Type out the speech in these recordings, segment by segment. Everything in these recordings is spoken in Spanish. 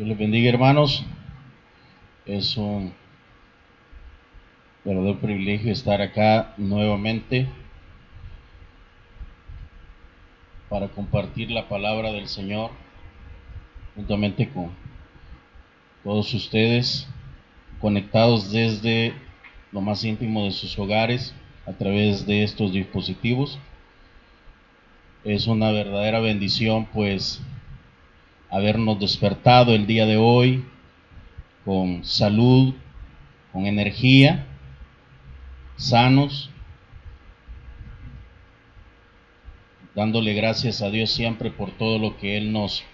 Dios les bendiga hermanos. Es un verdadero privilegio estar acá nuevamente para compartir la palabra del Señor juntamente con todos ustedes conectados desde lo más íntimo de sus hogares a través de estos dispositivos. Es una verdadera bendición pues habernos despertado el día de hoy con salud, con energía, sanos, dándole gracias a Dios siempre por todo lo que Él nos,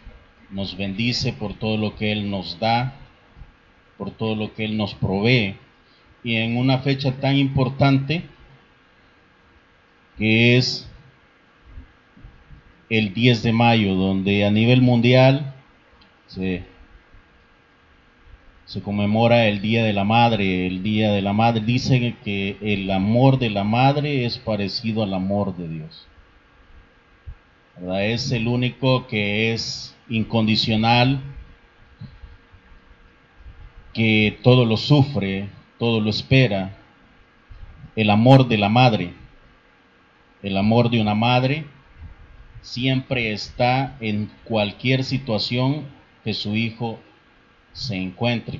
nos bendice, por todo lo que Él nos da, por todo lo que Él nos provee. Y en una fecha tan importante que es el 10 de mayo, donde a nivel mundial se, conmemora el Día de la Madre. El Día de la Madre dicen que el amor de la Madre es parecido al amor de Dios. Es el único que es incondicional, que todo lo sufre, todo lo espera. El amor de la madre. El amor de una madre siempre está en cualquier situación que su hijo se encuentre.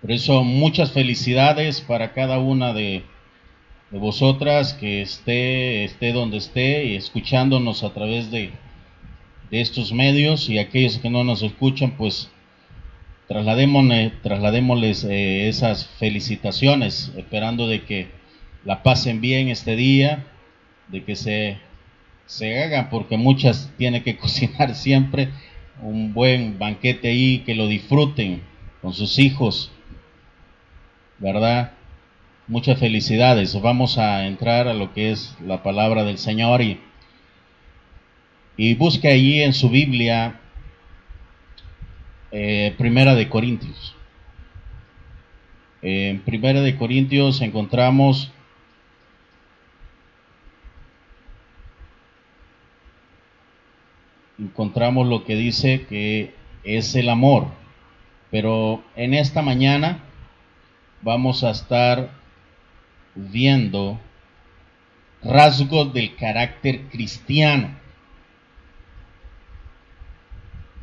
Por eso muchas felicidades para cada una de, vosotras que esté, esté donde esté y escuchándonos a través de, estos medios y aquellos que no nos escuchan, pues trasladémosles eh, esas felicitaciones, esperando de que la pasen bien este día, de que se se hagan porque muchas tienen que cocinar siempre un buen banquete ahí, que lo disfruten con sus hijos, ¿verdad? Muchas felicidades. Vamos a entrar a lo que es la palabra del Señor y, y busque allí en su Biblia eh, Primera de Corintios. En Primera de Corintios encontramos encontramos lo que dice que es el amor. Pero en esta mañana vamos a estar viendo rasgos del carácter cristiano.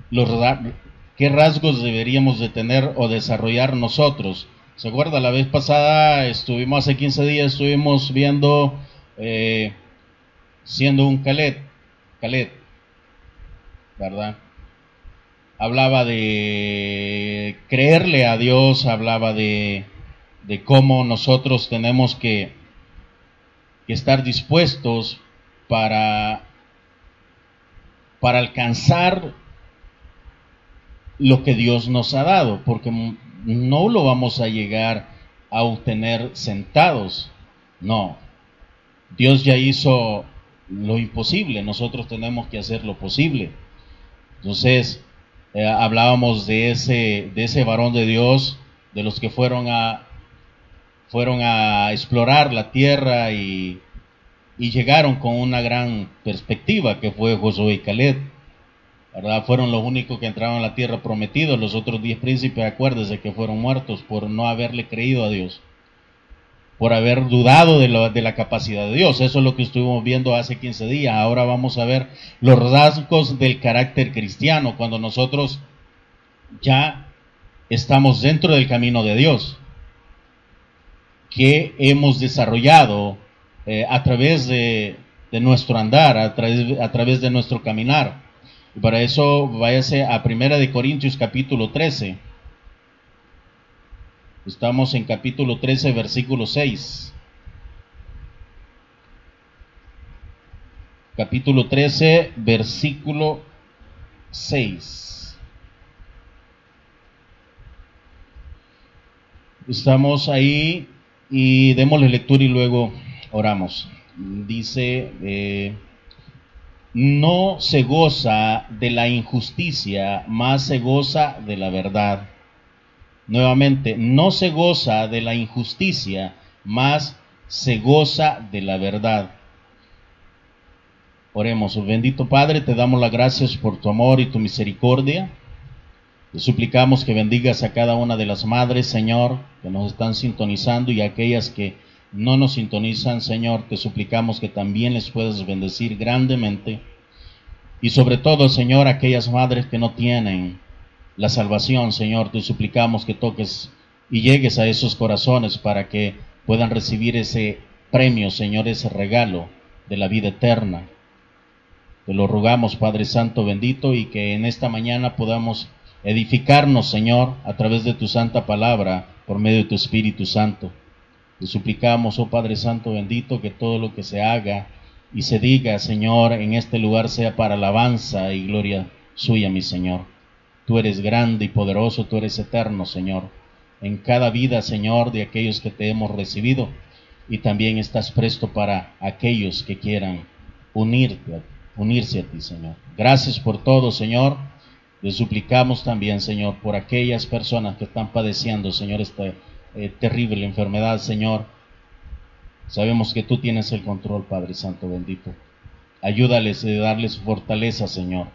Los, ¿Qué rasgos deberíamos de tener o desarrollar nosotros? ¿Se acuerda? La vez pasada estuvimos, hace 15 días, estuvimos viendo, eh, siendo un calet, calet, ¿verdad? Hablaba de creerle a Dios, hablaba de, cómo nosotros tenemos que, estar dispuestos para, para alcanzar lo que Dios nos ha dado, porque no lo vamos a llegar a obtener sentados, no. Dios ya hizo lo imposible, nosotros tenemos que hacer lo posible. Entonces, eh, hablábamos de ese, de ese varón de Dios, de los que fueron a, fueron a explorar la tierra y, llegaron con una gran perspectiva que fue Josué y Caleb. ¿verdad? Fueron los únicos que entraron a la tierra prometida. Los otros diez príncipes, acuérdense que fueron muertos por no haberle creído a Dios por haber dudado de, la capacidad de Dios. Eso es lo que estuvimos viendo hace 15 días. Ahora vamos a ver los rasgos del carácter cristiano cuando nosotros ya estamos dentro del camino de Dios, que hemos desarrollado eh, a través de, nuestro andar, a través, de nuestro caminar. Y para eso váyase a 1 de Corintios capítulo 13. Estamos en capítulo 13, versículo 6. Capítulo 13, versículo 6. Estamos ahí y démosle lectura y luego oramos. Dice, eh, no se goza de la injusticia, más se goza de la verdad Nuevamente, no se goza de la injusticia, más se goza de la verdad. Oremos, bendito Padre, te damos las gracias por tu amor y tu misericordia. Te suplicamos que bendigas a cada una de las madres, Señor, que nos están sintonizando y a aquellas que no nos sintonizan, Señor, te suplicamos que también les puedas bendecir grandemente. Y sobre todo, Señor, aquellas madres que no tienen la salvación, Señor, te suplicamos que toques y llegues a esos corazones para que puedan recibir ese premio, Señor, ese regalo de la vida eterna. Te lo rogamos, Padre Santo bendito, y que en esta mañana podamos edificarnos, Señor, a través de tu santa palabra, por medio de tu Espíritu Santo. Te suplicamos, oh Padre Santo bendito, que todo lo que se haga y se diga, Señor, en este lugar sea para alabanza y gloria suya, mi Señor. Tú eres grande y poderoso, tú eres eterno, Señor. En cada vida, Señor, de aquellos que te hemos recibido, y también estás presto para aquellos que quieran unirte, unirse a ti, Señor. Gracias por todo, Señor. Le suplicamos también, Señor, por aquellas personas que están padeciendo, Señor, esta eh, terrible enfermedad, Señor. Sabemos que tú tienes el control, Padre Santo bendito. Ayúdales y darles fortaleza, Señor.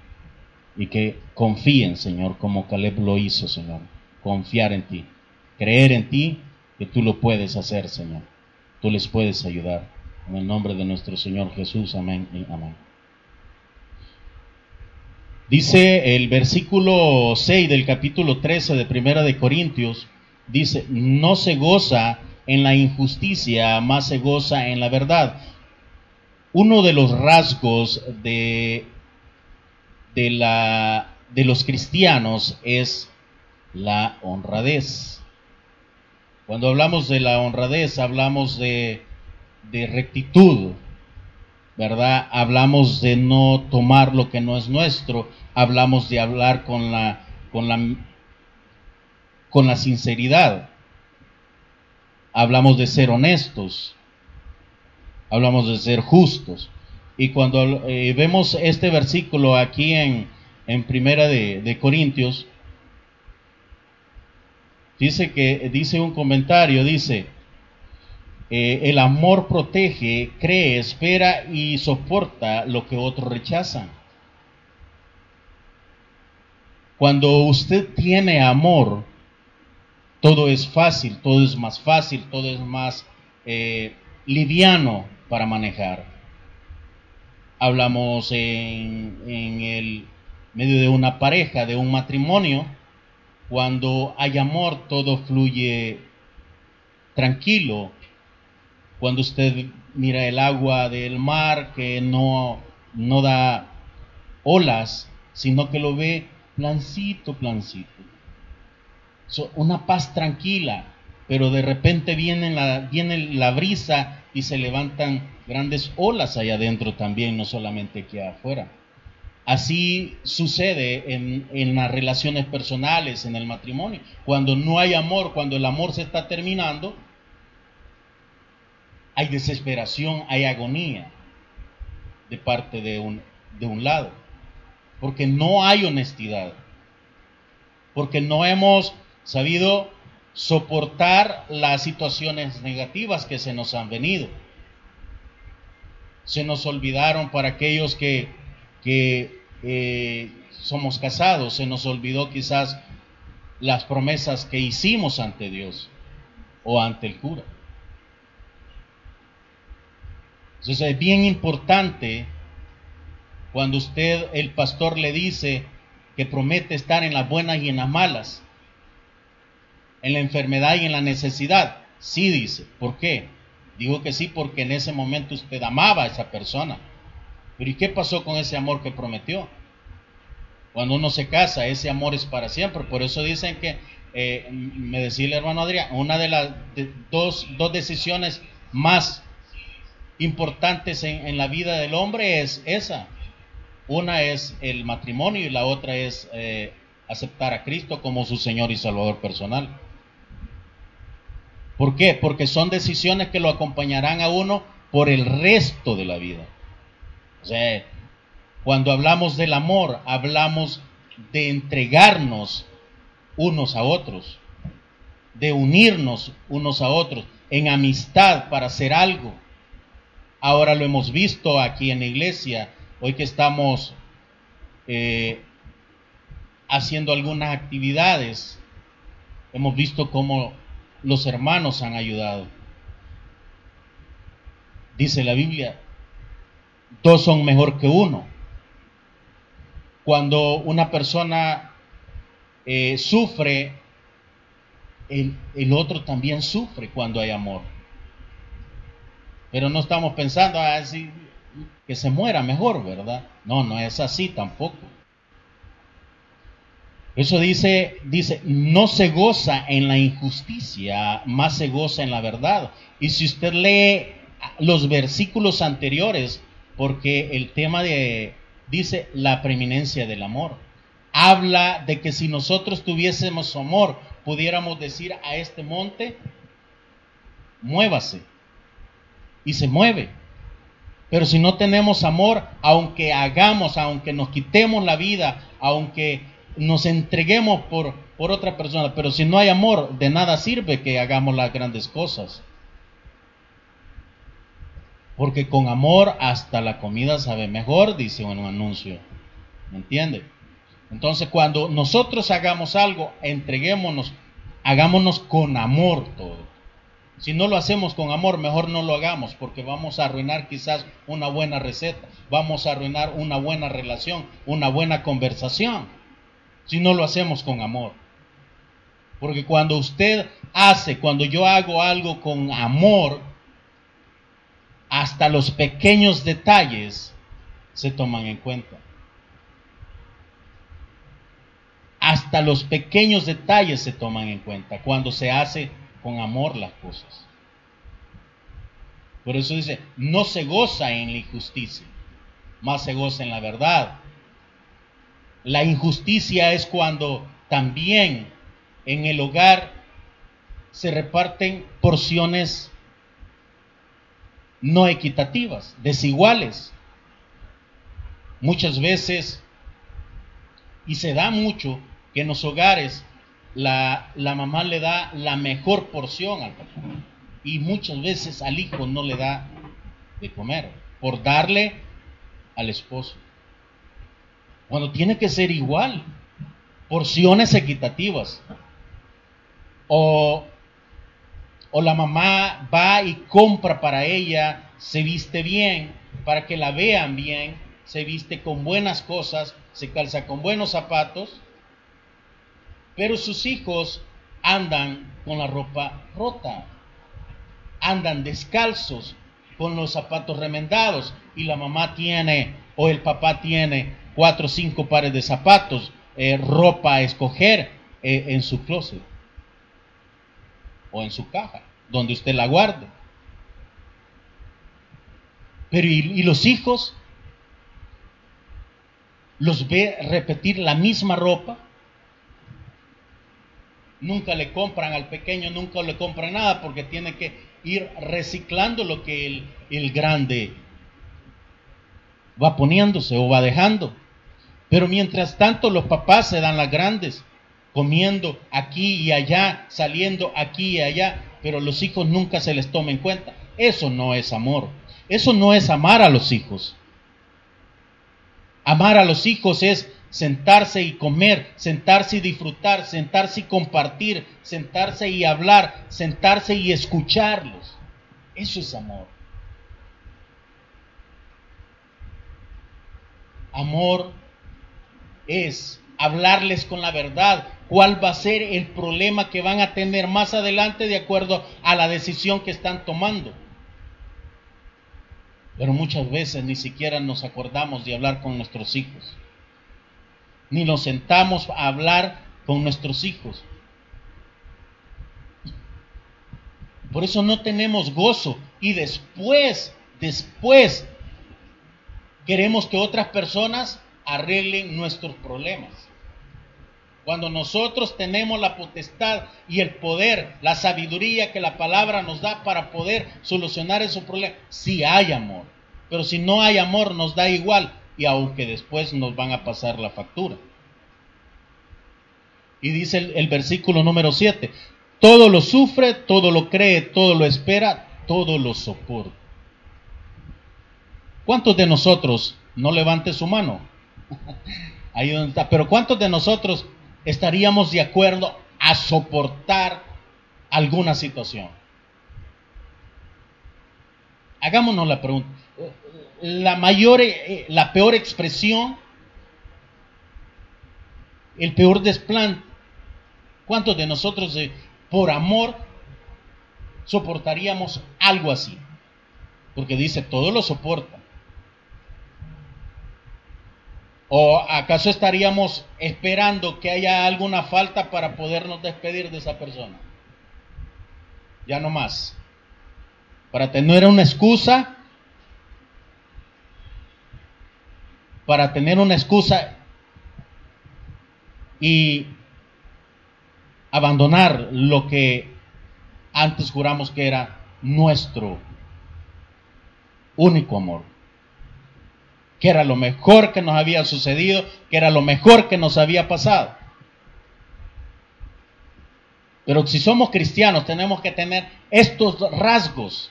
Y que confíen, Señor, como Caleb lo hizo, Señor. Confiar en ti. Creer en ti, que tú lo puedes hacer, Señor. Tú les puedes ayudar. En el nombre de nuestro Señor Jesús. Amén y amén. Dice el versículo 6 del capítulo 13 de Primera de Corintios, dice, no se goza en la injusticia, más se goza en la verdad. Uno de los rasgos de, de, la, de los cristianos es la honradez. Cuando hablamos de la honradez, hablamos de, de rectitud, ¿verdad? Hablamos de no tomar lo que no es nuestro, hablamos de hablar con la, con la, con la sinceridad, hablamos de ser honestos, hablamos de ser justos. Y cuando eh, vemos este versículo aquí en, en Primera de, de Corintios, dice que dice un comentario, dice, eh, el amor protege, cree, espera y soporta lo que otros rechazan. Cuando usted tiene amor, todo es fácil, todo es más fácil, todo es más eh, liviano para manejar. Hablamos en, en el medio de una pareja, de un matrimonio, cuando hay amor todo fluye tranquilo, cuando usted mira el agua del mar que no, no da olas, sino que lo ve plancito, plancito. una paz tranquila, pero de repente viene la, viene la brisa y se levantan grandes olas allá adentro también, no solamente aquí afuera. Así sucede en, en, las relaciones personales, en el matrimonio. Cuando no hay amor, cuando el amor se está terminando, hay desesperación, hay agonía de parte de un, de un lado, porque no hay honestidad, porque no hemos sabido soportar las situaciones negativas que se nos han venido. Se nos olvidaron para aquellos que, que eh, somos casados, se nos olvidó quizás las promesas que hicimos ante Dios o ante el cura. Entonces es bien importante cuando usted, el pastor, le dice que promete estar en las buenas y en las malas, en la enfermedad y en la necesidad. Sí dice. ¿Por qué? Digo que sí porque en ese momento usted amaba a esa persona. Pero ¿y qué pasó con ese amor que prometió? Cuando uno se casa, ese amor es para siempre. Por eso dicen que, eh, me decía el hermano Adrián, una de las dos, dos decisiones más importantes en, la vida del hombre es esa. Una es el matrimonio y la otra es eh, aceptar a Cristo como su Señor y Salvador personal. ¿Por qué? Porque son decisiones que lo acompañarán a uno por el resto de la vida. O sea, cuando hablamos del amor, hablamos de entregarnos unos a otros, de unirnos unos a otros en amistad para hacer algo Ahora lo hemos visto aquí en la iglesia, hoy que estamos eh, haciendo algunas actividades, hemos visto cómo los hermanos han ayudado. Dice la Biblia, dos son mejor que uno. Cuando una persona eh, sufre, el, el, otro también sufre cuando hay amor. Pero no estamos pensando así ah, que se muera mejor, ¿verdad? No, no es así tampoco. Eso dice, dice, no se goza en la injusticia, más se goza en la verdad. Y si usted lee los versículos anteriores, porque el tema de, dice, la preeminencia del amor, habla de que si nosotros tuviésemos amor, pudiéramos decir a este monte, muévase, y se mueve. Pero si no tenemos amor, aunque hagamos, aunque nos quitemos la vida, aunque nos entreguemos por, por otra persona, pero si no hay amor, de nada sirve que hagamos las grandes cosas. Porque con amor hasta la comida sabe mejor, dice un anuncio. ¿Me entiende? Entonces cuando nosotros hagamos algo, entreguémonos, hagámonos con amor todo. Si no lo hacemos con amor, mejor no lo hagamos porque vamos a arruinar quizás una buena receta, vamos a arruinar una buena relación, una buena conversación si no lo hacemos con amor. Porque cuando usted hace, cuando yo hago algo con amor, hasta los pequeños detalles se toman en cuenta. Hasta los pequeños detalles se toman en cuenta cuando se hace con amor las cosas. Por eso dice, no se goza en la injusticia, más se goza en la verdad. La injusticia es cuando también en el hogar se reparten porciones no equitativas, desiguales. Muchas veces, y se da mucho, que en los hogares la, mamá le da la mejor porción al papá y muchas veces al hijo no le da de comer por darle al esposo. Cuando tiene que ser igual, porciones equitativas. O, o la mamá va y compra para ella, se viste bien, para que la vean bien, se viste con buenas cosas, se calza con buenos zapatos, pero sus hijos andan con la ropa rota, andan descalzos, con los zapatos remendados, y la mamá tiene o el papá tiene cuatro o cinco pares de zapatos, eh, ropa a escoger eh, en su closet o en su caja, donde usted la guarde. Pero ¿y, los hijos? ¿Los ve repetir la misma ropa? Nunca le compran al pequeño, nunca le compran nada porque tiene que ir reciclando lo que el, el grande va poniéndose o va dejando. Pero mientras tanto los papás se dan las grandes, comiendo aquí y allá, saliendo aquí y allá, pero los hijos nunca se les toma en cuenta. Eso no es amor. Eso no es amar a los hijos. Amar a los hijos es sentarse y comer, sentarse y disfrutar, sentarse y compartir, sentarse y hablar, sentarse y escucharlos. Eso es amor. Amor es hablarles con la verdad cuál va a ser el problema que van a tener más adelante de acuerdo a la decisión que están tomando. Pero muchas veces ni siquiera nos acordamos de hablar con nuestros hijos. Ni nos sentamos a hablar con nuestros hijos. Por eso no tenemos gozo. Y después, después, queremos que otras personas arreglen nuestros problemas. Cuando nosotros tenemos la potestad y el poder, la sabiduría que la palabra nos da para poder solucionar esos problemas, si hay amor. Pero si no hay amor, nos da igual y aunque después nos van a pasar la factura. Y dice el, el versículo número 7, todo lo sufre, todo lo cree, todo lo espera, todo lo soporta. ¿Cuántos de nosotros no levante su mano? Pero ¿cuántos de nosotros estaríamos de acuerdo a soportar alguna situación? Hagámonos la pregunta. La mayor, eh, la peor expresión, el peor desplante. ¿Cuántos de nosotros eh, por amor soportaríamos algo así? Porque dice, todo lo soporta. ¿O acaso estaríamos esperando que haya alguna falta para podernos despedir de esa persona? Ya no más. Para tener una excusa, para tener una excusa y abandonar lo que antes juramos que era nuestro único amor que era lo mejor que nos había sucedido, que era lo mejor que nos había pasado. Pero si somos cristianos tenemos que tener estos rasgos.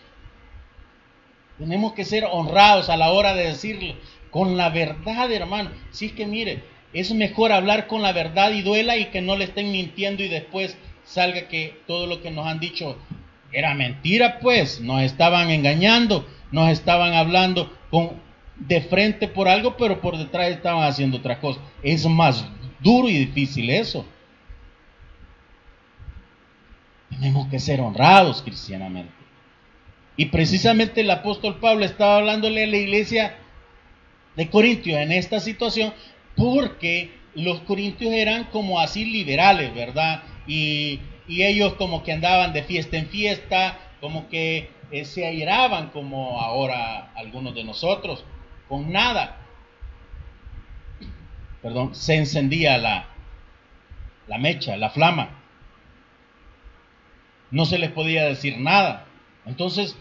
Tenemos que ser honrados a la hora de decirlo con la verdad, hermano. Si es que mire, es mejor hablar con la verdad y duela y que no le estén mintiendo y después salga que todo lo que nos han dicho era mentira, pues nos estaban engañando, nos estaban hablando con de frente por algo, pero por detrás estaban haciendo otra cosa. Es más duro y difícil eso. Tenemos que ser honrados cristianamente. Y precisamente el apóstol Pablo estaba hablándole a la iglesia de Corintios en esta situación porque los corintios eran como así liberales, ¿verdad? Y, ellos como que andaban de fiesta en fiesta, como que eh, se airaban como ahora algunos de nosotros con nada. Perdón, se encendía la, la mecha, la flama. No se les podía decir nada. Entonces,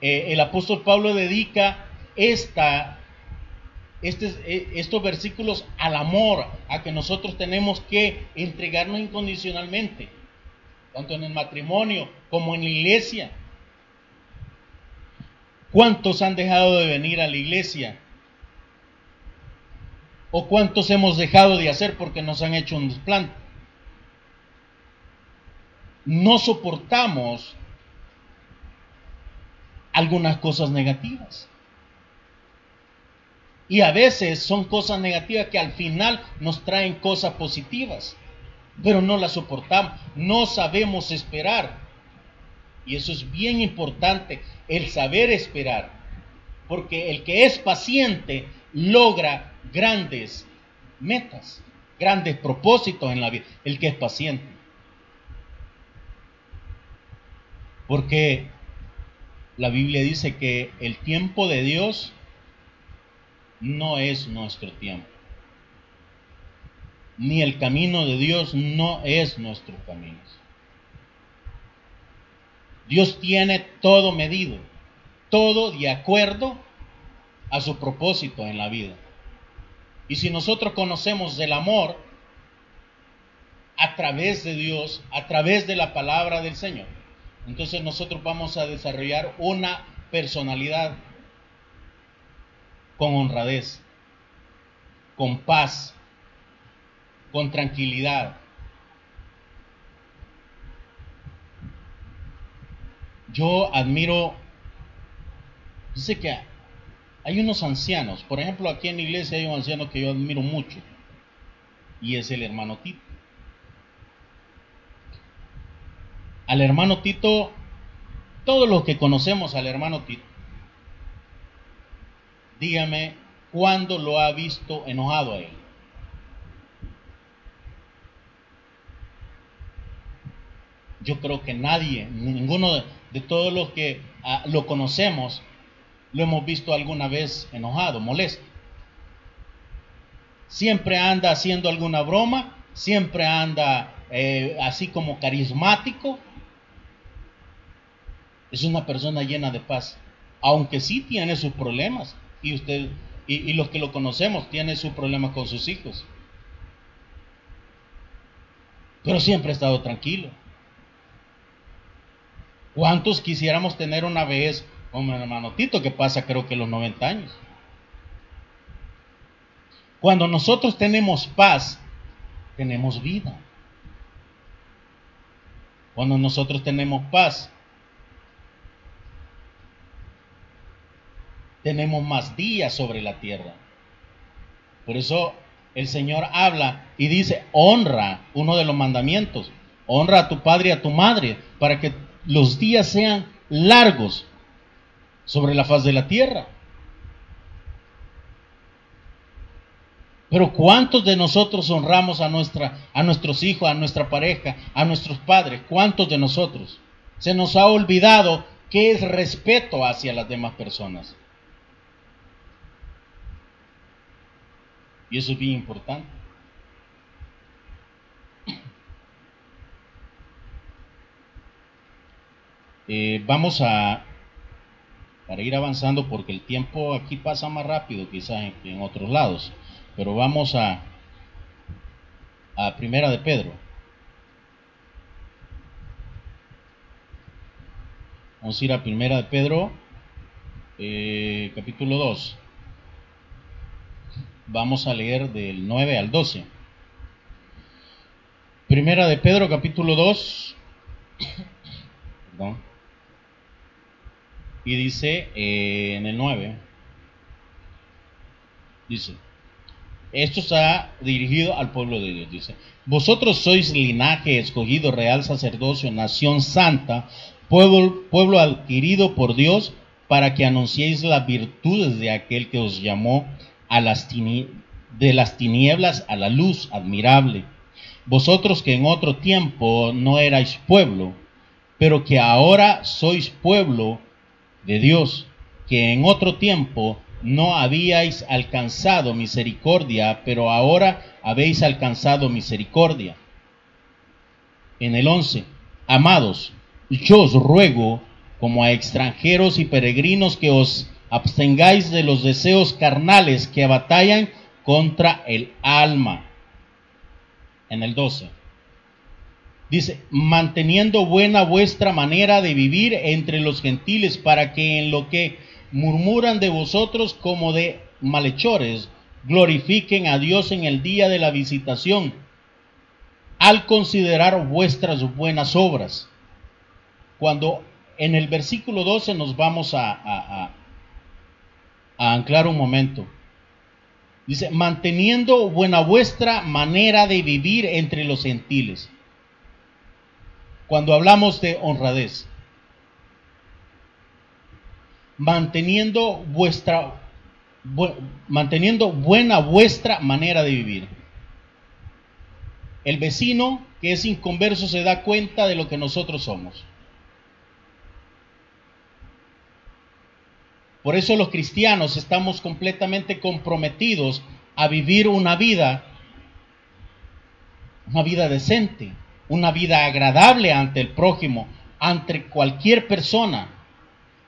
eh, el apóstol Pablo dedica esta, este, eh, estos versículos al amor, a que nosotros tenemos que entregarnos incondicionalmente, tanto en el matrimonio como en la iglesia. ¿Cuántos han dejado de venir a la iglesia ¿O cuántos hemos dejado de hacer porque nos han hecho un desplante? No soportamos algunas cosas negativas. Y a veces son cosas negativas que al final nos traen cosas positivas, pero no las soportamos, no sabemos esperar. Y eso es bien importante, el saber esperar, porque el que es paciente logra grandes metas, grandes propósitos en la vida, el que es paciente. Porque la Biblia dice que el tiempo de Dios no es nuestro tiempo. Ni el camino de Dios no es nuestro camino. Dios tiene todo medido, todo de acuerdo a su propósito en la vida. Y si nosotros conocemos el amor a través de Dios, a través de la palabra del Señor, entonces nosotros vamos a desarrollar una personalidad con honradez, con paz, con tranquilidad. Yo admiro, dice que hay unos ancianos, por ejemplo, aquí en la iglesia hay un anciano que yo admiro mucho, y es el hermano Tito. Al hermano Tito, todos los que conocemos al hermano Tito, dígame cuándo lo ha visto enojado a él. Yo creo que nadie, ninguno de, todos los que ah, lo conocemos, lo hemos visto alguna vez enojado, molesto. Siempre anda haciendo alguna broma, siempre anda eh, así como carismático. Es una persona llena de paz, aunque sí tiene sus problemas. Y usted y, y los que lo conocemos tiene sus problemas con sus hijos. Pero siempre ha estado tranquilo. ¿Cuántos quisiéramos tener una vez como el hermano Tito, que pasa creo que los 90 años. Cuando nosotros tenemos paz, tenemos vida. Cuando nosotros tenemos paz, tenemos más días sobre la tierra. Por eso el Señor habla y dice, honra uno de los mandamientos, honra a tu padre y a tu madre, para que los días sean largos sobre la faz de la tierra. Pero ¿cuántos de nosotros honramos a, nuestra, a nuestros hijos, a nuestra pareja, a nuestros padres? ¿Cuántos de nosotros? Se nos ha olvidado qué es respeto hacia las demás personas. Y eso es bien importante. Eh, vamos a, para ir avanzando, porque el tiempo aquí pasa más rápido quizás en, otros lados, pero vamos a, a Primera de Pedro. Vamos a ir a Primera de Pedro, eh, capítulo 2. Vamos a leer del 9 al 12. Primera de Pedro, capítulo 2. Perdón. Y dice eh, en el 9. Dice. Esto está dirigido al pueblo de Dios. Dice. Vosotros sois linaje escogido, real sacerdocio, nación santa, pueblo, pueblo adquirido por Dios, para que anunciéis las virtudes de aquel que os llamó a las de las tinieblas a la luz admirable. Vosotros que en otro tiempo no erais pueblo, pero que ahora sois pueblo de Dios, que en otro tiempo no habíais alcanzado misericordia, pero ahora habéis alcanzado misericordia. En el 11, amados, yo os ruego, como a extranjeros y peregrinos, que os abstengáis de los deseos carnales que batallan contra el alma. En el 12. Dice, manteniendo buena vuestra manera de vivir entre los gentiles para que en lo que murmuran de vosotros como de malhechores, glorifiquen a Dios en el día de la visitación, al considerar vuestras buenas obras. Cuando en el versículo 12 nos vamos a, a, a anclar un momento. Dice, manteniendo buena vuestra manera de vivir entre los gentiles. Cuando hablamos de honradez. Manteniendo vuestra manteniendo buena vuestra manera de vivir. El vecino que es inconverso se da cuenta de lo que nosotros somos. Por eso los cristianos estamos completamente comprometidos a vivir una vida, una vida decente, una vida agradable ante el prójimo, ante cualquier persona.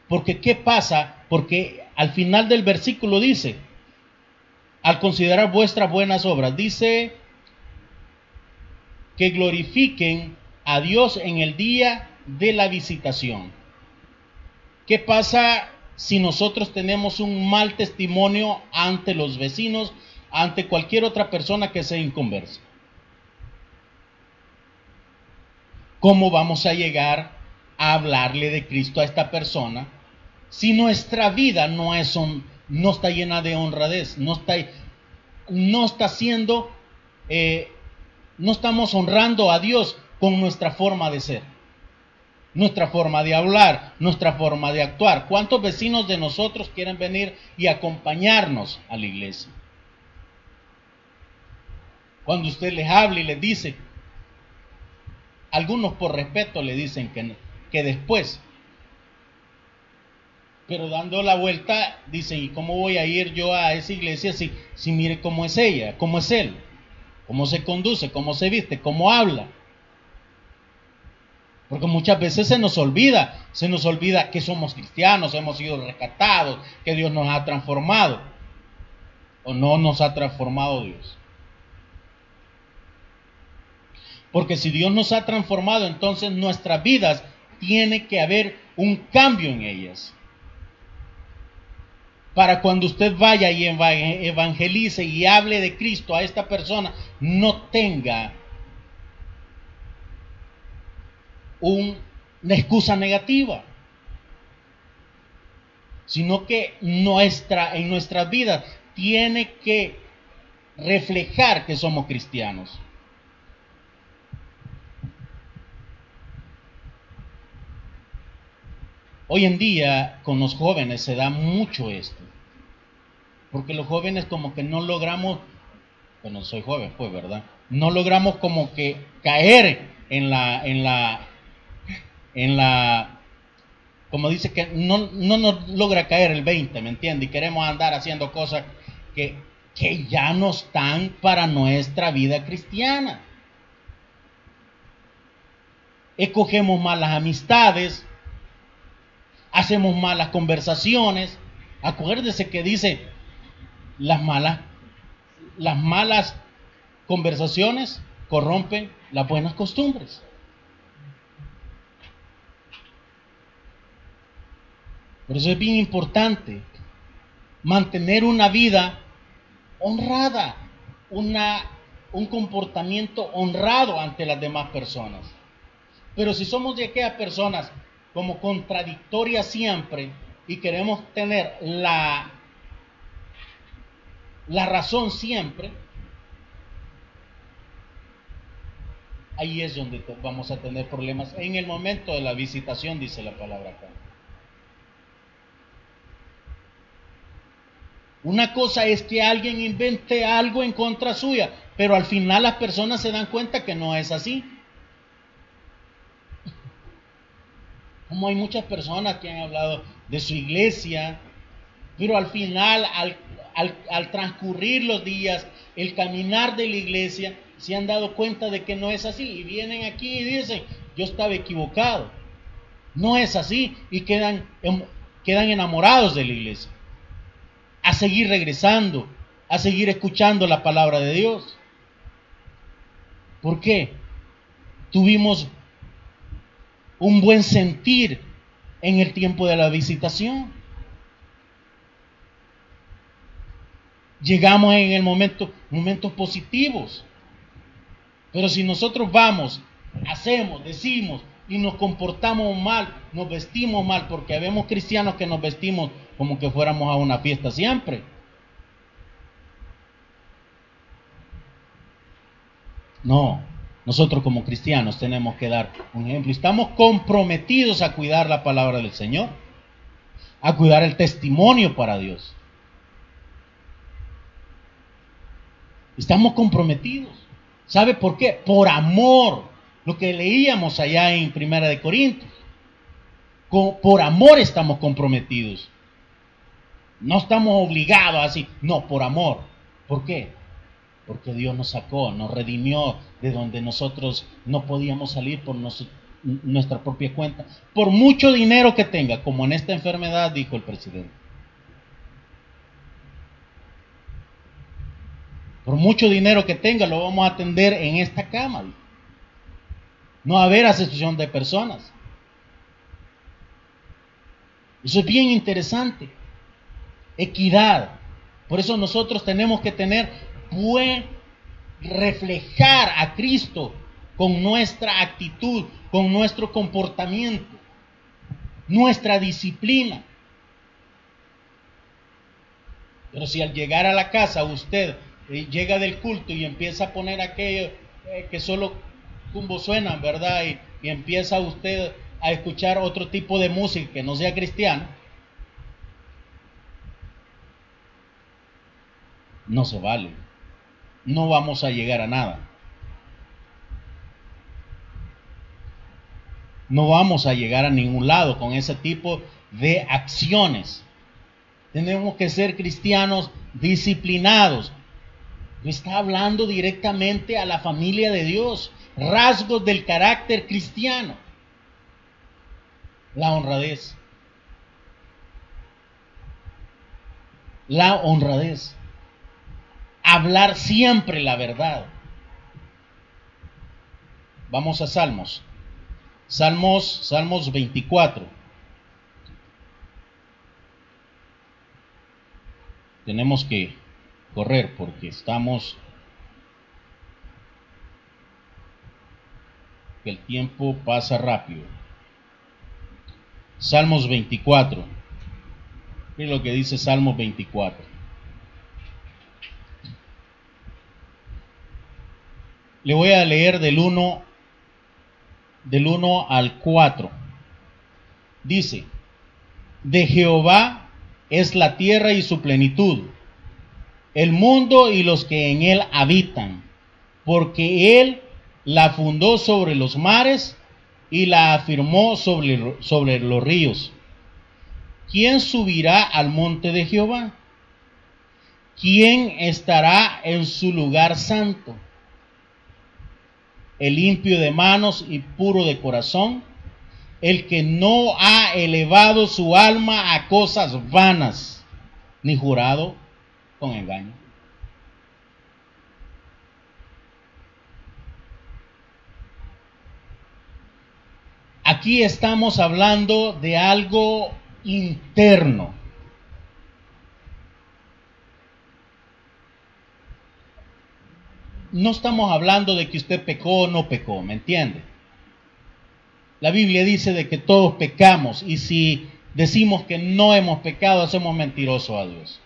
Porque ¿qué pasa? Porque al final del versículo dice, al considerar vuestras buenas obras, dice que glorifiquen a Dios en el día de la visitación. ¿Qué pasa si nosotros tenemos un mal testimonio ante los vecinos, ante cualquier otra persona que sea inconversa? ¿Cómo vamos a llegar a hablarle de Cristo a esta persona si nuestra vida no, es no está llena de honradez, no está, no está siendo, eh, no estamos honrando a Dios con nuestra forma de ser? nuestra forma de hablar, nuestra forma de actuar. ¿Cuántos vecinos de nosotros quieren venir y acompañarnos a la iglesia? Cuando usted les habla y les dice, algunos por respeto le dicen que, que después, pero dando la vuelta dicen, ¿y cómo voy a ir yo a esa iglesia si, si mire cómo es ella, cómo es él, cómo se conduce, cómo se viste, cómo habla? Porque muchas veces se nos olvida, se nos olvida que somos cristianos, hemos sido rescatados, que Dios nos ha transformado. O no nos ha transformado Dios. Porque si Dios nos ha transformado, entonces nuestras vidas tiene que haber un cambio en ellas. para cuando usted vaya y evangelice y hable de Cristo a esta persona, no tenga una excusa negativa, sino que nuestra, en nuestras vidas tiene que reflejar que somos cristianos. Hoy en día con los jóvenes se da mucho esto. Porque los jóvenes como que no logramos, bueno, soy joven, pues, ¿verdad? No logramos como que caer en la, en la, en la, como dice que no, no nos logra caer el 20, ¿me entiende? Y queremos andar haciendo cosas que, que ya no están para nuestra vida cristiana. Escogemos malas amistades, hacemos malas conversaciones. Acuérdese que dice las malas, las malas conversaciones corrompen las buenas costumbres. Por eso es bien importante mantener una vida honrada, una, un comportamiento honrado ante las demás personas. Pero si somos de aquellas personas como contradictoria siempre y queremos tener la, la razón siempre, ahí es donde vamos a tener problemas. En el momento de la visitación, dice la palabra acá. Una cosa es que alguien invente algo en contra suya, pero al final las personas se dan cuenta que no es así. Como hay muchas personas que han hablado de su iglesia, pero al final, al, transcurrir los días, el caminar de la iglesia, se han dado cuenta de que no es así. Y vienen aquí y dicen, yo estaba equivocado. No es así. Y quedan, em, quedan enamorados de la iglesia. A seguir regresando, a seguir escuchando la palabra de Dios. ¿Por qué? Tuvimos un buen sentir en el tiempo de la visitación. Llegamos en el momento, momentos positivos. Pero si nosotros vamos, hacemos, decimos y nos comportamos mal, nos vestimos mal, porque vemos cristianos que nos vestimos como que fuéramos a una fiesta siempre. No, nosotros como cristianos tenemos que dar un ejemplo. Estamos comprometidos a cuidar la palabra del Señor, a cuidar el testimonio para Dios. Estamos comprometidos. ¿Sabe por qué? Por amor. Lo que leíamos allá en Primera de Corintios. Por amor estamos comprometidos. No estamos obligados así. No, por amor. ¿Por qué? Porque Dios nos sacó, nos redimió de donde nosotros no podíamos salir por nuestra propia cuenta, por mucho dinero que tenga, como en esta enfermedad, dijo el presidente. Por mucho dinero que tenga, lo vamos a atender en esta cama. No va a haber asociación de personas. Eso es bien interesante. Equidad. Por eso nosotros tenemos que tener puede reflejar a Cristo con nuestra actitud, con nuestro comportamiento, nuestra disciplina. Pero si al llegar a la casa usted eh, llega del culto y empieza a poner aquello eh, que solo tumbo suenan, ¿verdad? Y, y empieza usted a escuchar otro tipo de música que no sea cristiana, no se vale no vamos a llegar a nada. No vamos a llegar a ningún lado con ese tipo de acciones. Tenemos que ser cristianos disciplinados. Está hablando directamente a la familia de Dios. Rasgos del carácter cristiano. La honradez. La honradez hablar siempre la verdad. Vamos a Salmos. Salmos, Salmos 24. tenemos que correr porque estamos que el tiempo pasa rápido. Salmos 24. Miren lo que dice Salmos 24. Le voy a leer del 1 del 1 al 4. Dice: De Jehová es la tierra y su plenitud, el mundo y los que en él habitan, porque él la fundó sobre los mares y la afirmó sobre, sobre los ríos. ¿Quién subirá al monte de Jehová? ¿Quién estará en su lugar santo? El limpio de manos y puro de corazón, el que no ha elevado su alma a cosas vanas, ni jurado con engaño. Aquí estamos hablando de algo interno. No estamos hablando de que usted pecó o no pecó, ¿me entiende? La Biblia dice de que todos pecamos y si decimos que no hemos pecado, hacemos mentiroso a Dios.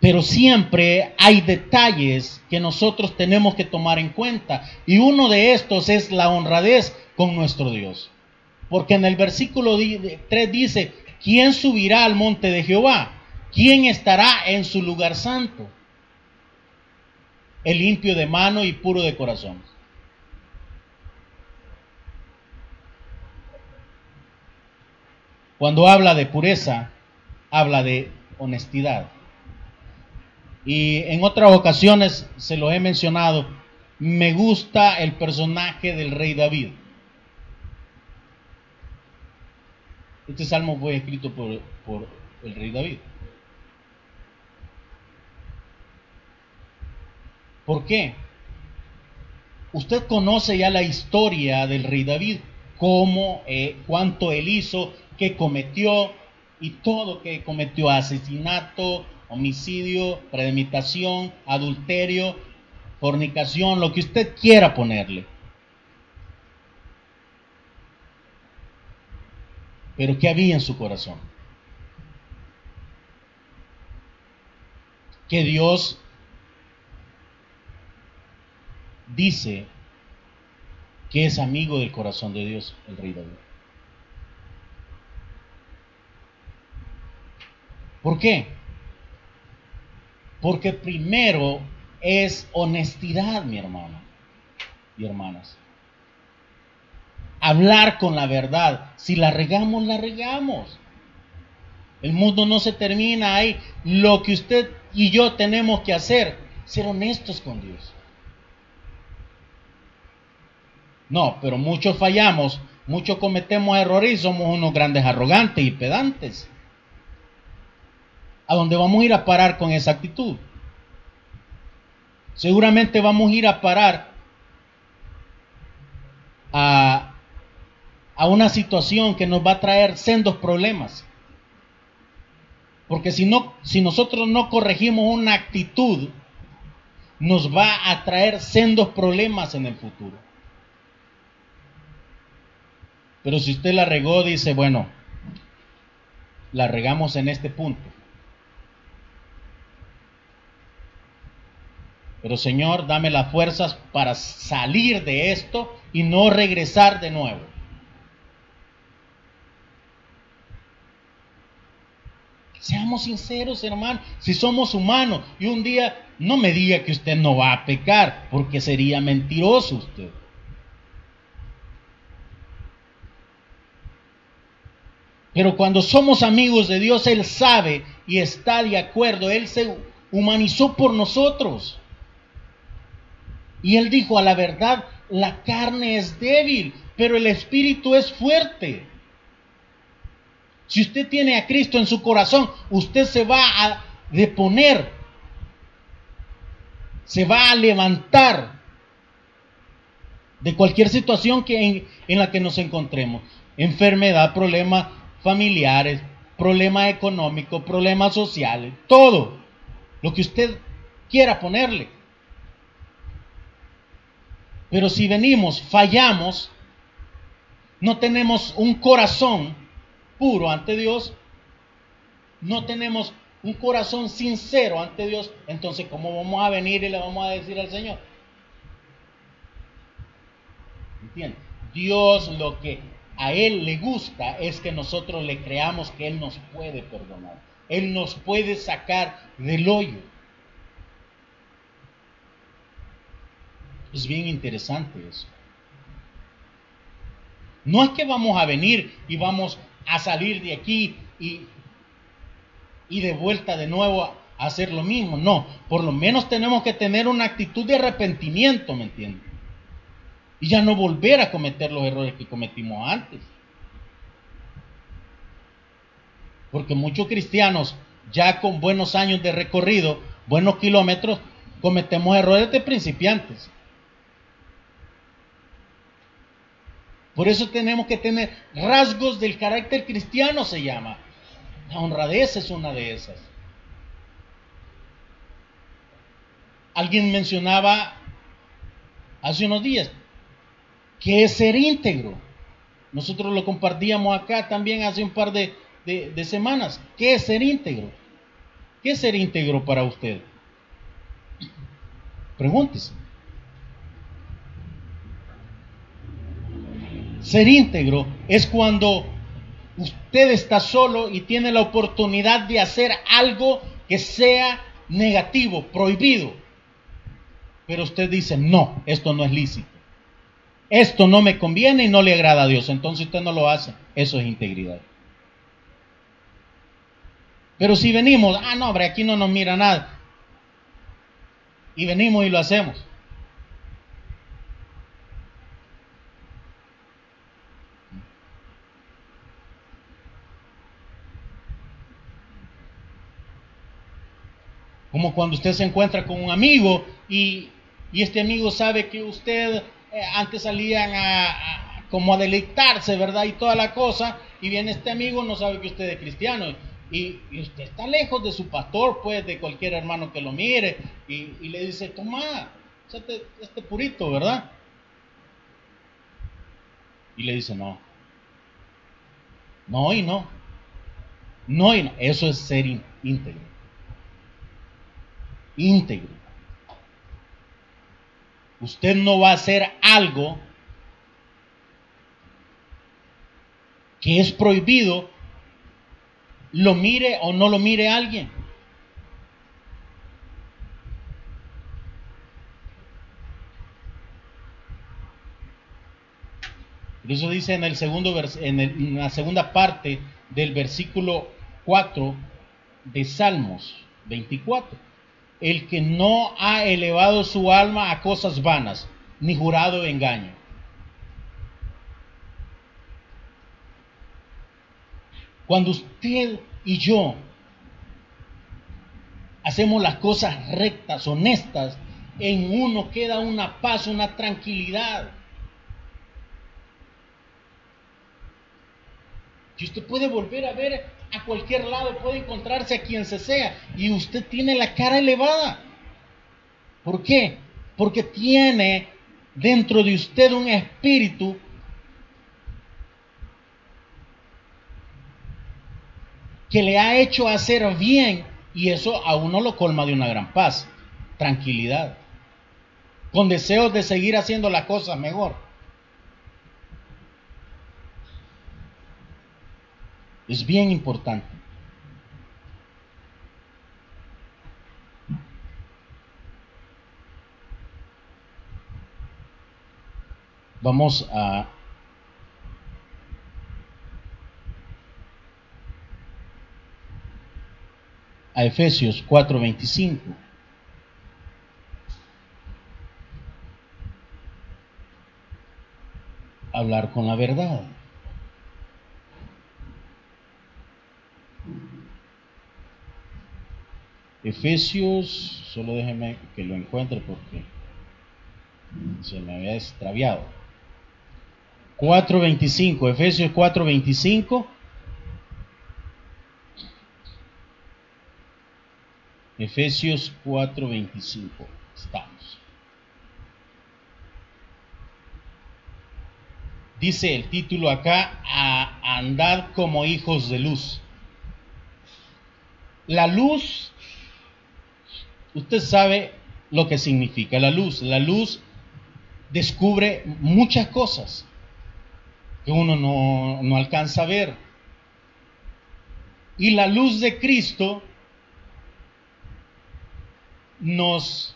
Pero siempre hay detalles que nosotros tenemos que tomar en cuenta. Y uno de estos es la honradez con nuestro Dios. Porque en el versículo 3 dice, ¿quién subirá al monte de Jehová? ¿Quién estará en su lugar santo? El limpio de mano y puro de corazón. Cuando habla de pureza, habla de honestidad y en otras ocasiones se lo he mencionado, me gusta el personaje del rey David. Este salmo fue escrito por, el rey David. ¿Por qué? Usted conoce ya la historia del rey David, cómo, eh, cuánto él hizo, qué cometió y todo que cometió, asesinato, homicidio, premeditación, adulterio, fornicación, lo que usted quiera ponerle. Pero ¿qué había en su corazón? Que Dios dice que es amigo del corazón de Dios, el rey David. ¿Por qué? Porque primero es honestidad, mi hermano y hermanas. Hablar con la verdad. Si la regamos, la regamos. El mundo no se termina ahí. Lo que usted y yo tenemos que hacer, ser honestos con Dios. No, pero muchos fallamos, muchos cometemos errores y somos unos grandes arrogantes y pedantes a dónde vamos a ir a parar con esa actitud. Seguramente vamos a ir a parar a, a una situación que nos va a traer sendos problemas. Porque si, no, si nosotros no corregimos una actitud, nos va a traer sendos problemas en el futuro. Pero si usted la regó, dice, bueno, la regamos en este punto. Pero Señor, dame las fuerzas para salir de esto y no regresar de nuevo. Seamos sinceros, hermano. Si somos humanos y un día no me diga que usted no va a pecar, porque sería mentiroso usted. Pero cuando somos amigos de Dios, Él sabe y está de acuerdo. Él se humanizó por nosotros. Y él dijo, a la verdad, la carne es débil, pero el espíritu es fuerte. Si usted tiene a Cristo en su corazón, usted se va a deponer, se va a levantar de cualquier situación que en, en la que nos encontremos. enfermedad, problemas familiares, problemas económicos, problemas sociales, todo lo que usted quiera ponerle. Pero si venimos, fallamos, no tenemos un corazón puro ante Dios, no tenemos un corazón sincero ante Dios, entonces ¿cómo vamos a venir y le vamos a decir al Señor? ¿Entiendes? Dios lo que a Él le gusta es que nosotros le creamos que Él nos puede perdonar. Él nos puede sacar del hoyo. Es bien interesante eso. No es que vamos a venir y vamos a salir de aquí y, y de vuelta de nuevo a hacer lo mismo. No, por lo menos tenemos que tener una actitud de arrepentimiento, ¿me entiendes? Y ya no volver a cometer los errores que cometimos antes. Porque muchos cristianos, ya con buenos años de recorrido, buenos kilómetros, cometemos errores de principiantes. Por eso tenemos que tener rasgos del carácter cristiano, se llama. La honradez es una de esas. Alguien mencionaba hace unos días que es ser íntegro. Nosotros lo compartíamos acá también hace un par de, de semanas. ¿Qué es ser íntegro? ¿Qué es ser íntegro para usted? Pregúntese. Ser íntegro es cuando usted está solo y tiene la oportunidad de hacer algo que sea negativo, prohibido. Pero usted dice, no, esto no es lícito. Esto no me conviene y no le agrada a Dios. Entonces usted no lo hace. Eso es integridad. Pero si venimos, ah, no, hombre, aquí no nos mira nada. Y venimos y lo hacemos. Como cuando usted se encuentra con un amigo y, este amigo sabe que usted eh, antes salían a, como a deleitarse, ¿verdad? Y toda la cosa, y viene este amigo, no sabe que usted es cristiano, y, usted está lejos de su pastor, pues, de cualquier hermano que lo mire, y, le dice, toma, este, este purito, ¿verdad? Y le dice, no, no y no, no y no, eso es ser íntegro íntegro. Usted no va a hacer algo que es prohibido, lo mire o no lo mire alguien. Por eso dice en, el segundo en, en la segunda parte del versículo 4 de Salmos 24 el que no ha elevado su alma a cosas vanas, ni jurado engaño. Cuando usted y yo hacemos las cosas rectas, honestas, en uno queda una paz, una tranquilidad. Y usted puede volver a ver a cualquier lado, puede encontrarse a quien se sea y usted tiene la cara elevada. ¿Por qué? Porque tiene dentro de usted un espíritu que le ha hecho hacer bien y eso a uno lo colma de una gran paz, tranquilidad, con deseos de seguir haciendo las cosas mejor. Es bien importante. Vamos a a Efesios 4:25. Hablar con la verdad. Efesios, solo déjeme que lo encuentre porque se me había extraviado. 4.25, Efesios 4.25. Efesios 4.25. Estamos. Dice el título acá, a andar como hijos de luz. La luz, usted sabe lo que significa la luz. La luz descubre muchas cosas que uno no, no alcanza a ver. Y la luz de Cristo nos,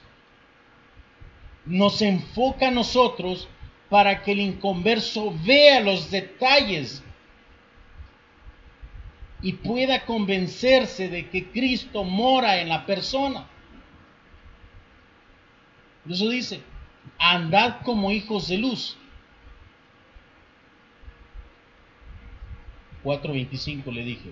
nos enfoca a nosotros para que el inconverso vea los detalles y pueda convencerse de que Cristo mora en la persona. Eso dice, andad como hijos de luz. 4.25 le dije.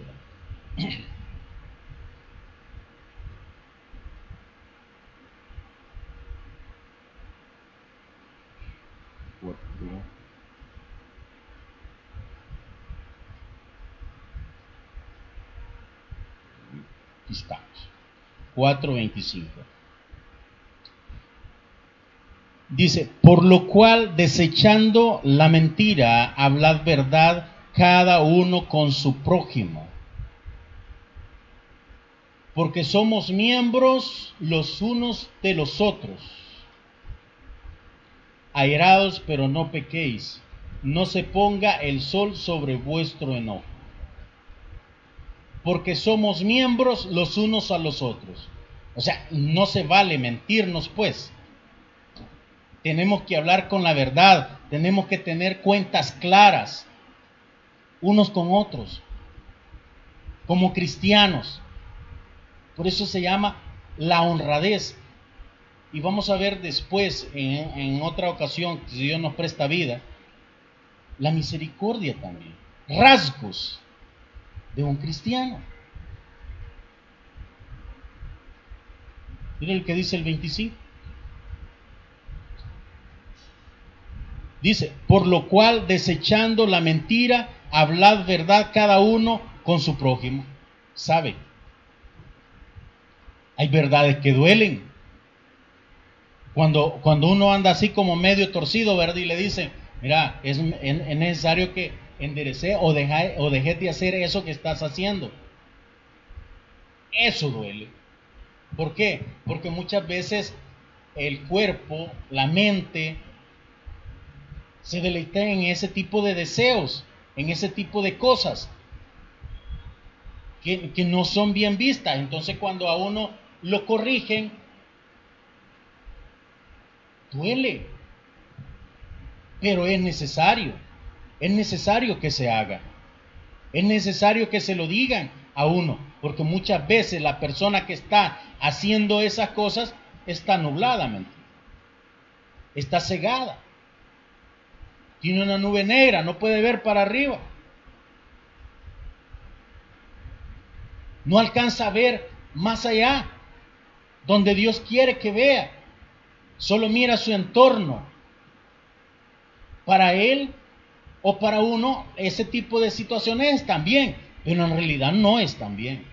estamos. 4.25. Dice, por lo cual desechando la mentira, hablad verdad cada uno con su prójimo. Porque somos miembros los unos de los otros. Airados, pero no pequéis. No se ponga el sol sobre vuestro enojo porque somos miembros los unos a los otros. O sea, no se vale mentirnos, pues. Tenemos que hablar con la verdad, tenemos que tener cuentas claras unos con otros, como cristianos. Por eso se llama la honradez. Y vamos a ver después, en, otra ocasión, si Dios nos presta vida, la misericordia también. Rasgos de un cristiano. Mira el que dice el 25. Dice, por lo cual desechando la mentira, hablad verdad cada uno con su prójimo. ¿Sabe? Hay verdades que duelen. Cuando, cuando uno anda así como medio torcido, ¿verdad? Y le dice, mira, es, es necesario que enderecé o, dejé, o dejé de hacer eso que estás haciendo. Eso duele. ¿Por qué? Porque muchas veces el cuerpo, la mente, se deleita en ese tipo de deseos, en ese tipo de cosas que, que no son bien vistas. Entonces cuando a uno lo corrigen, duele, pero es necesario. Es necesario que se haga. Es necesario que se lo digan a uno, porque muchas veces la persona que está haciendo esas cosas está nublada, está cegada. Tiene una nube negra, no puede ver para arriba. No alcanza a ver más allá, donde Dios quiere que vea. Solo mira su entorno. Para él o para uno ese tipo de situaciones están bien, pero en realidad no están bien.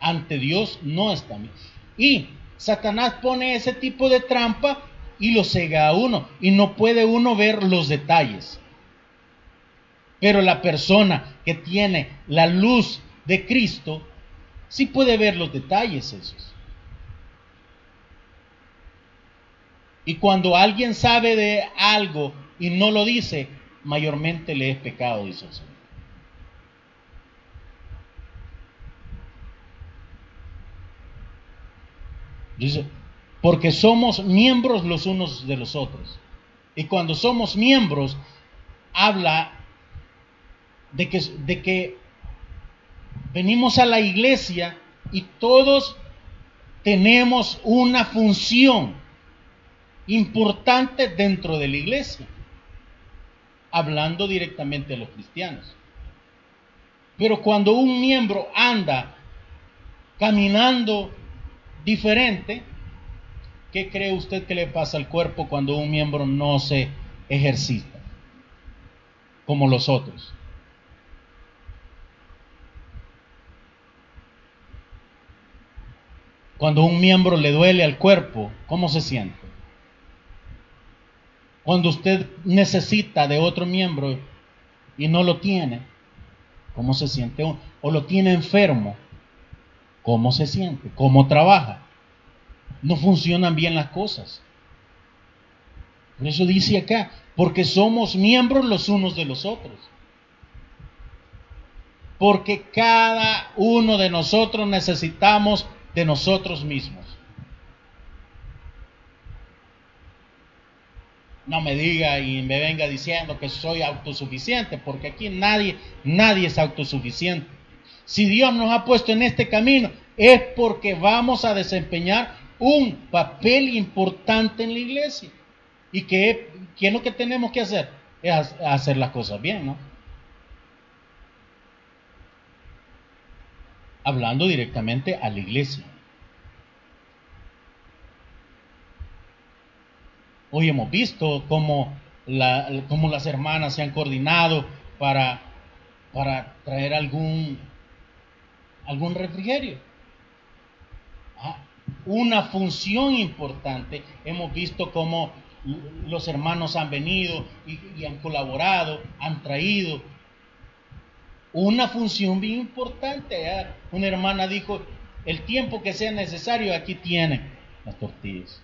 Ante Dios no están bien. Y Satanás pone ese tipo de trampa y lo cega a uno y no puede uno ver los detalles. Pero la persona que tiene la luz de Cristo sí puede ver los detalles esos. Y cuando alguien sabe de algo y no lo dice, mayormente le es pecado, dice el Señor. Dice, porque somos miembros los unos de los otros. Y cuando somos miembros, habla de que, de que venimos a la iglesia y todos tenemos una función importante dentro de la iglesia hablando directamente a los cristianos. Pero cuando un miembro anda caminando diferente, ¿qué cree usted que le pasa al cuerpo cuando un miembro no se ejercita? como los otros. Cuando un miembro le duele al cuerpo, ¿cómo se siente? Cuando usted necesita de otro miembro y no lo tiene, ¿cómo se siente? O lo tiene enfermo, ¿cómo se siente? ¿Cómo trabaja? No funcionan bien las cosas. Por eso dice acá, porque somos miembros los unos de los otros. Porque cada uno de nosotros necesitamos de nosotros mismos. No me diga y me venga diciendo que soy autosuficiente, porque aquí nadie, nadie es autosuficiente. Si Dios nos ha puesto en este camino, es porque vamos a desempeñar un papel importante en la iglesia. Y que, es lo que tenemos que hacer? Es hacer las cosas bien, ¿no? hablando directamente a la iglesia. Hoy hemos visto cómo, las hermanas se han coordinado para, para traer algún, algún refrigerio. Ah, una función importante. Hemos visto cómo los hermanos han venido y han colaborado, han traído una función bien importante. ¿eh? Una hermana dijo, el tiempo que sea necesario, aquí tienen las tortillas.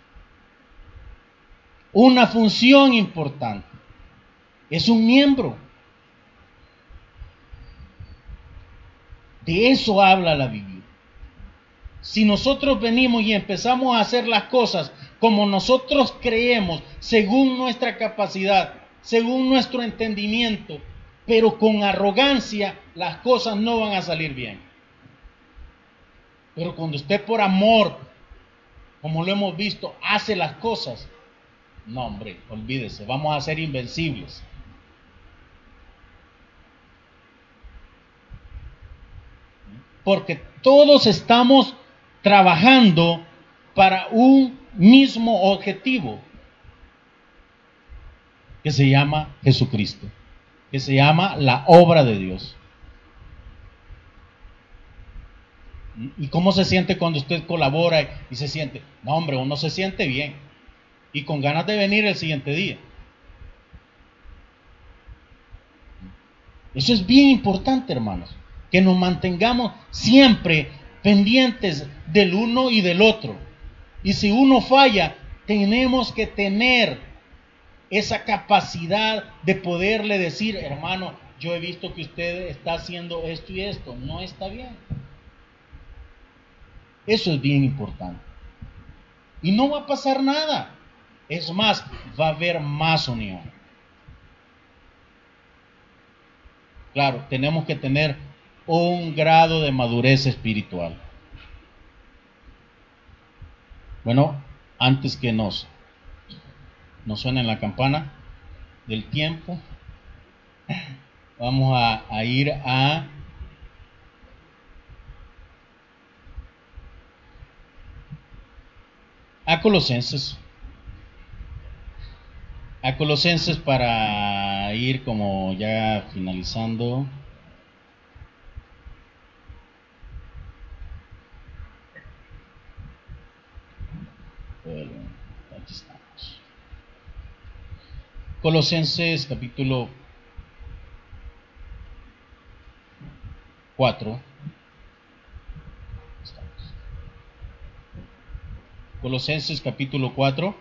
Una función importante. Es un miembro. De eso habla la Biblia. Si nosotros venimos y empezamos a hacer las cosas como nosotros creemos, según nuestra capacidad, según nuestro entendimiento, pero con arrogancia las cosas no van a salir bien. Pero cuando usted por amor, como lo hemos visto, hace las cosas, no hombre, olvídese, vamos a ser invencibles. Porque todos estamos trabajando para un mismo objetivo, que se llama Jesucristo que se llama la obra de Dios. ¿Y cómo se siente cuando usted colabora y se siente? No, hombre, uno se siente bien y con ganas de venir el siguiente día. Eso es bien importante, hermanos, que nos mantengamos siempre pendientes del uno y del otro. Y si uno falla, tenemos que tener esa capacidad de poderle decir, hermano, yo he visto que usted está haciendo esto y esto, no está bien. Eso es bien importante. Y no va a pasar nada. Es más, va a haber más unión. Claro, tenemos que tener un grado de madurez espiritual. Bueno, antes que nos nos suena en la campana del tiempo. Vamos a, ir a a Colosenses. A Colosenses para ir como ya finalizando. Colosenses capítulo 4. Colosenses capítulo 4.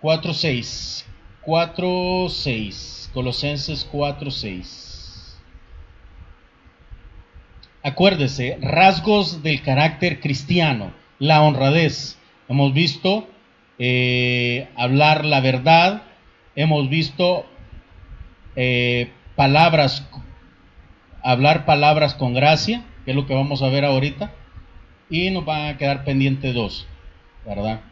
4, 6. 4, 6. Colosenses 4, 6. Acuérdese, rasgos del carácter cristiano, la honradez. Hemos visto eh, hablar la verdad, hemos visto eh, palabras, hablar palabras con gracia, que es lo que vamos a ver ahorita, y nos van a quedar pendientes dos, ¿verdad?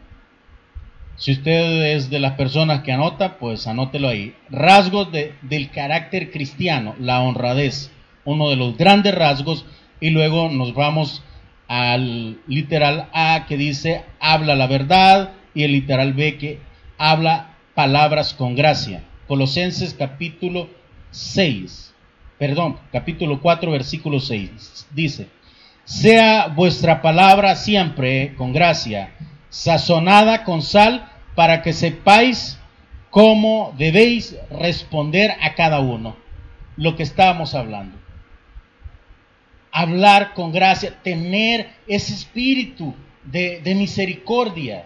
Si usted es de las personas que anota, pues anótelo ahí. Rasgos del carácter cristiano, la honradez, uno de los grandes rasgos, y luego nos vamos al literal A que dice, habla la verdad, y el literal B que habla palabras con gracia. Colosenses capítulo 6, perdón, capítulo 4, versículo 6. Dice, sea vuestra palabra siempre con gracia, sazonada con sal, para que sepáis cómo debéis responder a cada uno. Lo que estábamos hablando. Hablar con gracia, tener ese espíritu de, misericordia.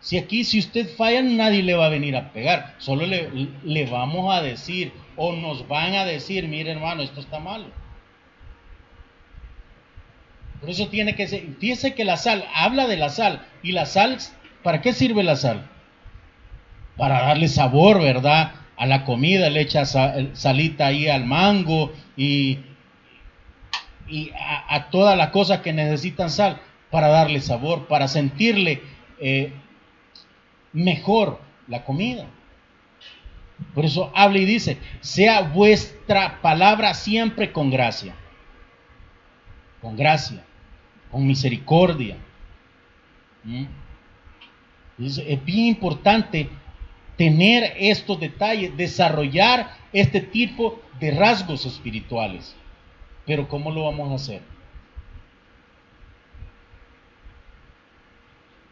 Si aquí, si usted falla, nadie le va a venir a pegar. Solo le, le vamos a decir o nos van a decir, mire hermano, esto está malo. Por eso tiene que ser, fíjese que la sal, habla de la sal, y la sal, ¿para qué sirve la sal? Para darle sabor, ¿verdad? A la comida, le echa salita ahí al mango y, y a, todas las cosas que necesitan sal para darle sabor, para sentirle eh, mejor la comida. Por eso habla y dice, sea vuestra palabra siempre con gracia. Con gracia con misericordia. ¿Mm? Es, bien importante tener estos detalles, desarrollar este tipo de rasgos espirituales. Pero ¿cómo lo vamos a hacer?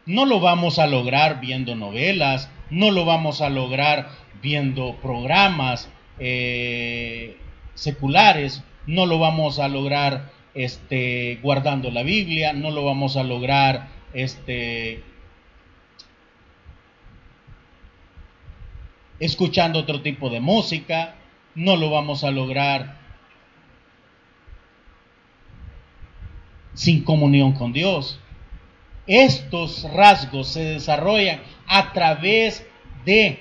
No lo vamos a lograr viendo novelas, no lo vamos a lograr viendo programas eh, seculares, no lo vamos a lograr este, guardando la Biblia, no lo vamos a lograr este, escuchando otro tipo de música, no lo vamos a lograr sin comunión con Dios. Estos rasgos se desarrollan a través de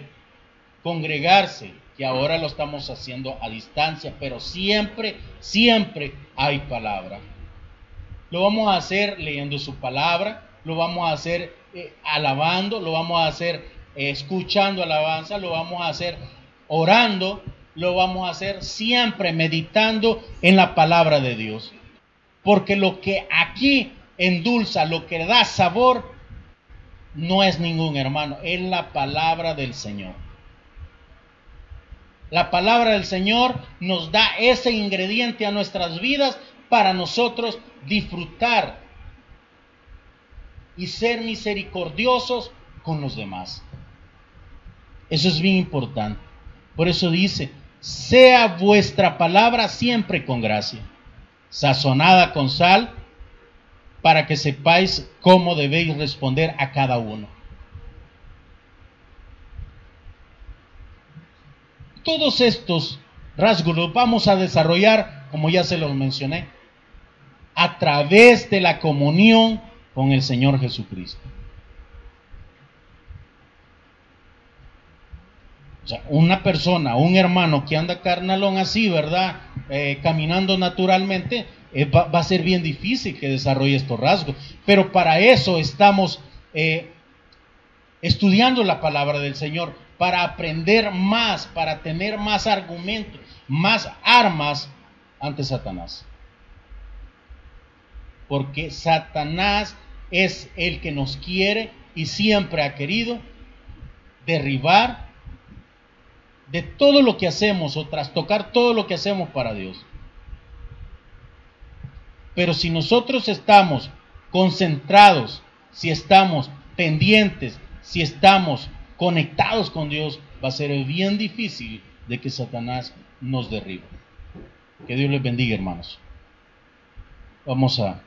congregarse, que ahora lo estamos haciendo a distancia, pero siempre, siempre hay palabra. Lo vamos a hacer leyendo su palabra, lo vamos a hacer eh, alabando, lo vamos a hacer eh, escuchando alabanza, lo vamos a hacer orando, lo vamos a hacer siempre meditando en la palabra de Dios. Porque lo que aquí endulza, lo que da sabor, no es ningún hermano, es la palabra del Señor. La palabra del Señor nos da ese ingrediente a nuestras vidas para nosotros disfrutar y ser misericordiosos con los demás. Eso es bien importante. Por eso dice, sea vuestra palabra siempre con gracia, sazonada con sal, para que sepáis cómo debéis responder a cada uno. Todos estos rasgos los vamos a desarrollar, como ya se los mencioné, a través de la comunión con el Señor Jesucristo. O sea, una persona, un hermano que anda carnalón así, ¿verdad? Eh, caminando naturalmente, eh, va, a ser bien difícil que desarrolle estos rasgos. Pero para eso estamos eh, estudiando la palabra del Señor, para aprender más, para tener más argumentos, más armas ante Satanás. Porque Satanás es el que nos quiere y siempre ha querido derribar de todo lo que hacemos o trastocar todo lo que hacemos para Dios. Pero si nosotros estamos concentrados, si estamos pendientes, si estamos conectados con Dios, va a ser bien difícil de que Satanás nos derribe. Que Dios les bendiga, hermanos. Vamos a